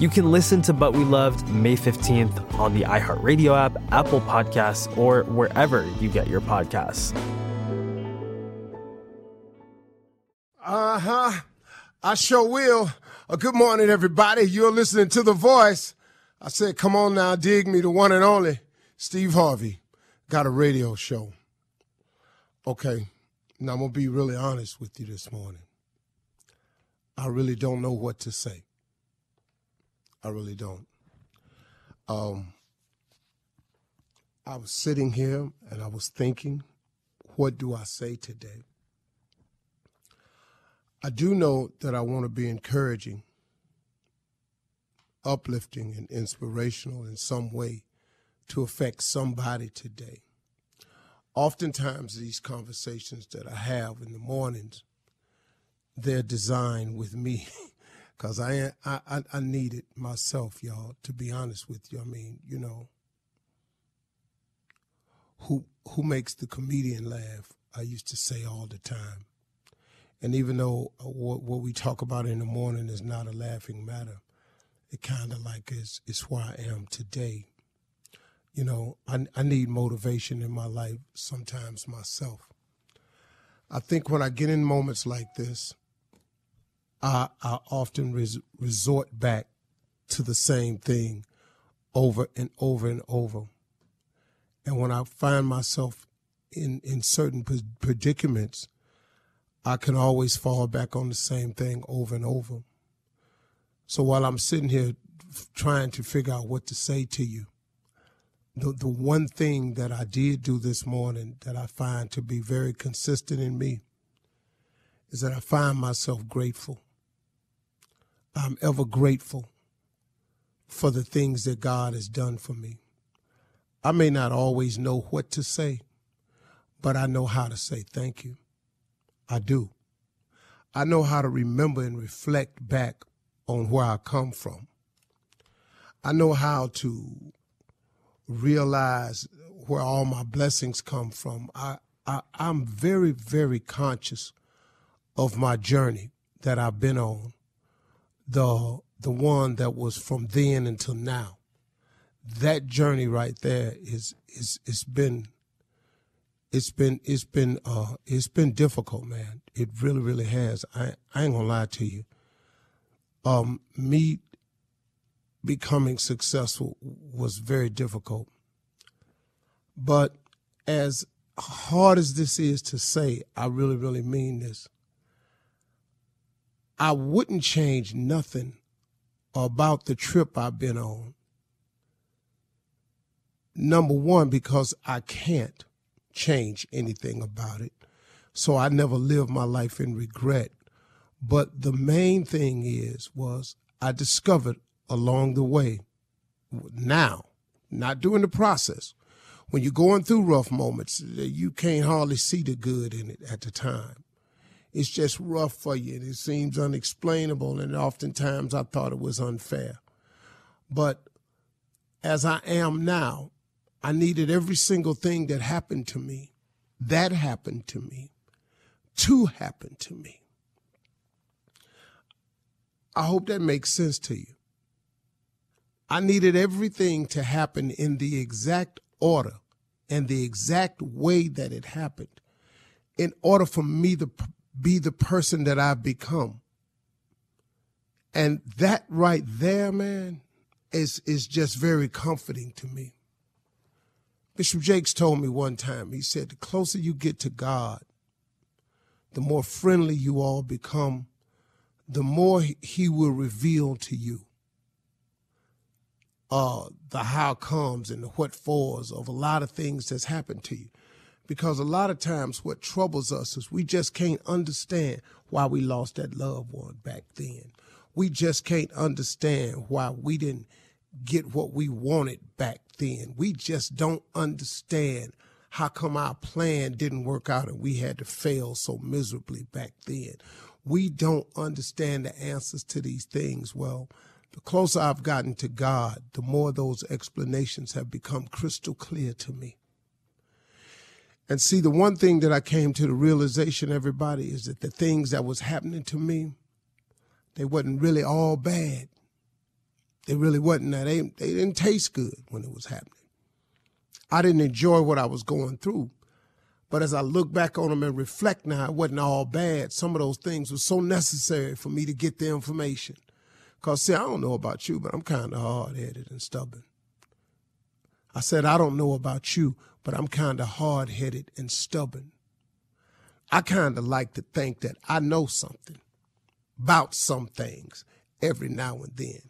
You can listen to But We Loved May 15th on the iHeartRadio app, Apple Podcasts, or wherever you get your podcasts. Uh huh. I sure will. Uh, good morning, everybody. You're listening to The Voice. I said, come on now, dig me, the one and only Steve Harvey. Got a radio show. Okay, now I'm going to be really honest with you this morning. I really don't know what to say. I really don't. Um, I was sitting here and I was thinking, what do I say today? I do know that I want to be encouraging, uplifting, and inspirational in some way to affect somebody today. Oftentimes, these conversations that I have in the mornings, they're designed with me because I, I I I need it myself, y'all. To be honest with you, I mean, you know, who who makes the comedian laugh? I used to say all the time. And even though uh, what, what we talk about in the morning is not a laughing matter, it kind of like is, is where I am today. You know, I, I need motivation in my life sometimes myself. I think when I get in moments like this, I, I often res, resort back to the same thing over and over and over. And when I find myself in, in certain predicaments, I can always fall back on the same thing over and over. So while I'm sitting here trying to figure out what to say to you, the, the one thing that I did do this morning that I find to be very consistent in me is that I find myself grateful. I'm ever grateful for the things that God has done for me. I may not always know what to say, but I know how to say thank you. I do. I know how to remember and reflect back on where I come from. I know how to realize where all my blessings come from. I, I, I'm very, very conscious of my journey that I've been on, the the one that was from then until now. That journey right there is is it's been it's been it's been uh it's been difficult, man. It really really has. I I ain't gonna lie to you. Um, me becoming successful was very difficult. But as hard as this is to say, I really really mean this. I wouldn't change nothing about the trip I've been on. Number one, because I can't change anything about it. So I never lived my life in regret. But the main thing is, was I discovered along the way, now, not during the process, when you're going through rough moments, you can't hardly see the good in it at the time it's just rough for you and it seems unexplainable and oftentimes I thought it was unfair. But as I am now, I needed every single thing that happened to me, that happened to me, to happen to me. I hope that makes sense to you. I needed everything to happen in the exact order and the exact way that it happened in order for me to be the person that I've become. And that right there, man, is, is just very comforting to me. Bishop Jakes told me one time, he said, the closer you get to God, the more friendly you all become, the more he will reveal to you uh, the how comes and the what fors of a lot of things that's happened to you because a lot of times what troubles us is we just can't understand why we lost that loved one back then. We just can't understand why we didn't get what we wanted back then. We just don't understand how come our plan didn't work out and we had to fail so miserably back then. We don't understand the answers to these things. Well, the closer I've gotten to God, the more those explanations have become crystal clear to me. And see, the one thing that I came to the realization, everybody, is that the things that was happening to me, they wasn't really all bad. They really wasn't. They, they didn't taste good when it was happening. I didn't enjoy what I was going through. But as I look back on them and reflect now, it wasn't all bad. Some of those things were so necessary for me to get the information. Because, see, I don't know about you, but I'm kind of hard headed and stubborn. I said, I don't know about you, but I'm kind of hard headed and stubborn. I kind of like to think that I know something about some things every now and then.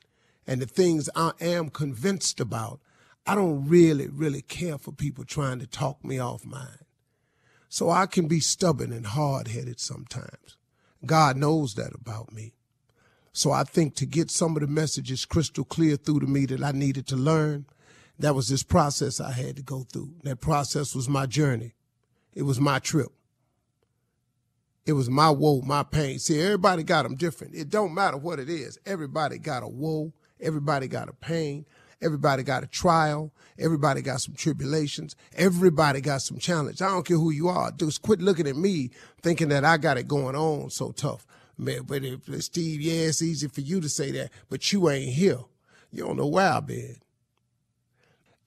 And the things I am convinced about, I don't really, really care for people trying to talk me off mine. So I can be stubborn and hard headed sometimes. God knows that about me. So I think to get some of the messages crystal clear through to me that I needed to learn, that was this process I had to go through. That process was my journey. It was my trip. It was my woe, my pain. See, everybody got them different. It don't matter what it is. Everybody got a woe. Everybody got a pain. Everybody got a trial. Everybody got some tribulations. Everybody got some challenge. I don't care who you are. Just quit looking at me thinking that I got it going on so tough. Man, but if, Steve, yeah, it's easy for you to say that, but you ain't here. You don't know where I've been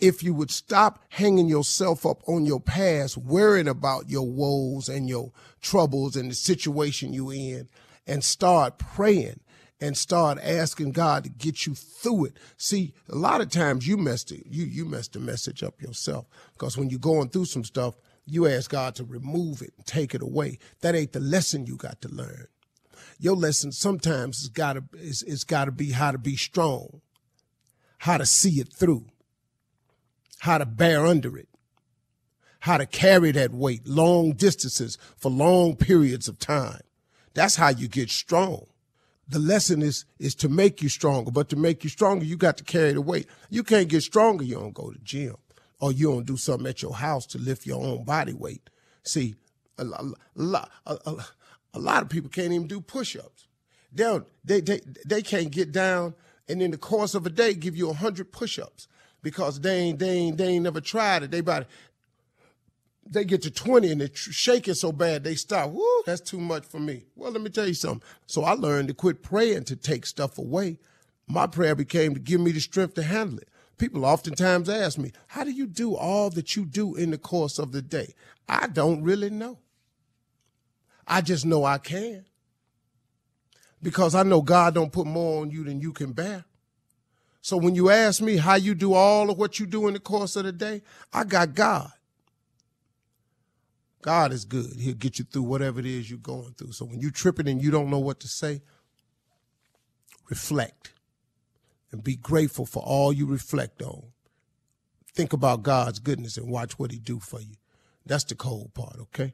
if you would stop hanging yourself up on your past, worrying about your woes and your troubles and the situation you're in, and start praying and start asking God to get you through it. See, a lot of times you messed it, you you messed the message up yourself because when you're going through some stuff, you ask God to remove it and take it away. That ain't the lesson you got to learn. Your lesson sometimes has got to it's, it's got to be how to be strong, how to see it through how to bear under it, how to carry that weight long distances for long periods of time. That's how you get strong. The lesson is is to make you stronger, but to make you stronger, you got to carry the weight. You can't get stronger, you don't go to gym, or you don't do something at your house to lift your own body weight. See, a, lot, a, a, a lot of people can't even do push-ups. They, they, they, they can't get down and in the course of a day give you 100 push-ups because they ain't they ain't they ain't never tried it. They about they get to 20 and they shake it so bad they stop. Woo, that's too much for me. Well, let me tell you something. So I learned to quit praying to take stuff away my prayer became to give me the strength to handle it. People oftentimes ask me, How do you do all that you do in the course of the day? I don't really know. I just know I can. Because I know God don't put more on you than you can bear. So when you ask me how you do all of what you do in the course of the day, I got God. God is good. He'll get you through whatever it is you're going through. So when you're tripping and you don't know what to say, reflect and be grateful for all you reflect on. Think about God's goodness and watch what he do for you. That's the cold part, okay?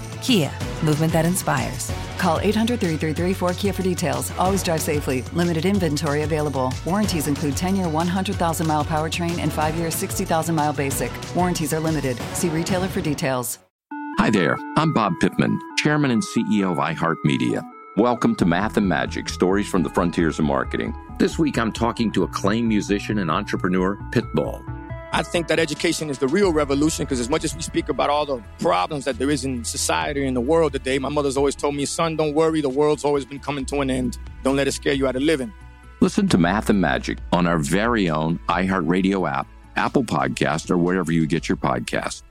Kia, movement that inspires. Call 800 333 4KIA for details. Always drive safely. Limited inventory available. Warranties include 10 year 100,000 mile powertrain and 5 year 60,000 mile basic. Warranties are limited. See retailer for details. Hi there, I'm Bob Pittman, Chairman and CEO of iHeartMedia. Welcome to Math and Magic Stories from the Frontiers of Marketing. This week I'm talking to acclaimed musician and entrepreneur, Pitbull. I think that education is the real revolution because as much as we speak about all the problems that there is in society and the world today, my mother's always told me, son, don't worry, the world's always been coming to an end. Don't let it scare you out of living. Listen to Math and Magic on our very own iHeartRadio app, Apple Podcast, or wherever you get your podcasts.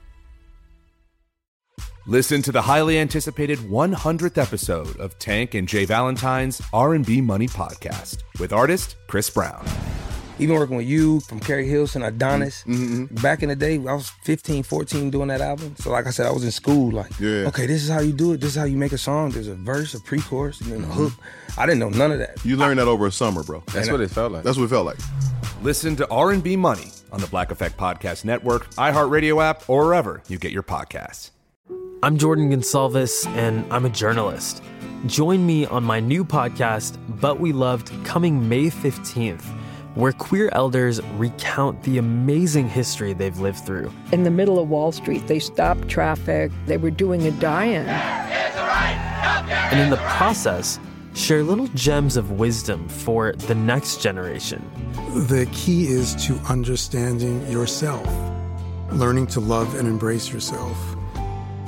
Listen to the highly anticipated 100th episode of Tank and Jay Valentine's R&B Money podcast with artist Chris Brown. Even working with you from Keri Hilson, Adonis. Mm-hmm. Back in the day, I was 15, 14 doing that album. So like I said, I was in school like, Yeah. okay, this is how you do it. This is how you make a song. There's a verse, a pre-chorus, and then a hook. I didn't know none of that. You learned that over a summer, bro. That's what it felt like. That's what it felt like. Listen to R&B Money on the Black Effect Podcast Network, iHeartRadio app, or wherever you get your podcasts. I'm Jordan Gonsalves, and I'm a journalist. Join me on my new podcast, But We Loved, coming May 15th, where queer elders recount the amazing history they've lived through. In the middle of Wall Street, they stopped traffic. They were doing a die-in. And in the process, share little gems of wisdom for the next generation. The key is to understanding yourself, learning to love and embrace yourself.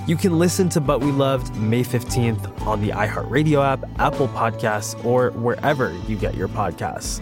You can listen to But We Loved May 15th on the iHeartRadio app, Apple Podcasts, or wherever you get your podcasts.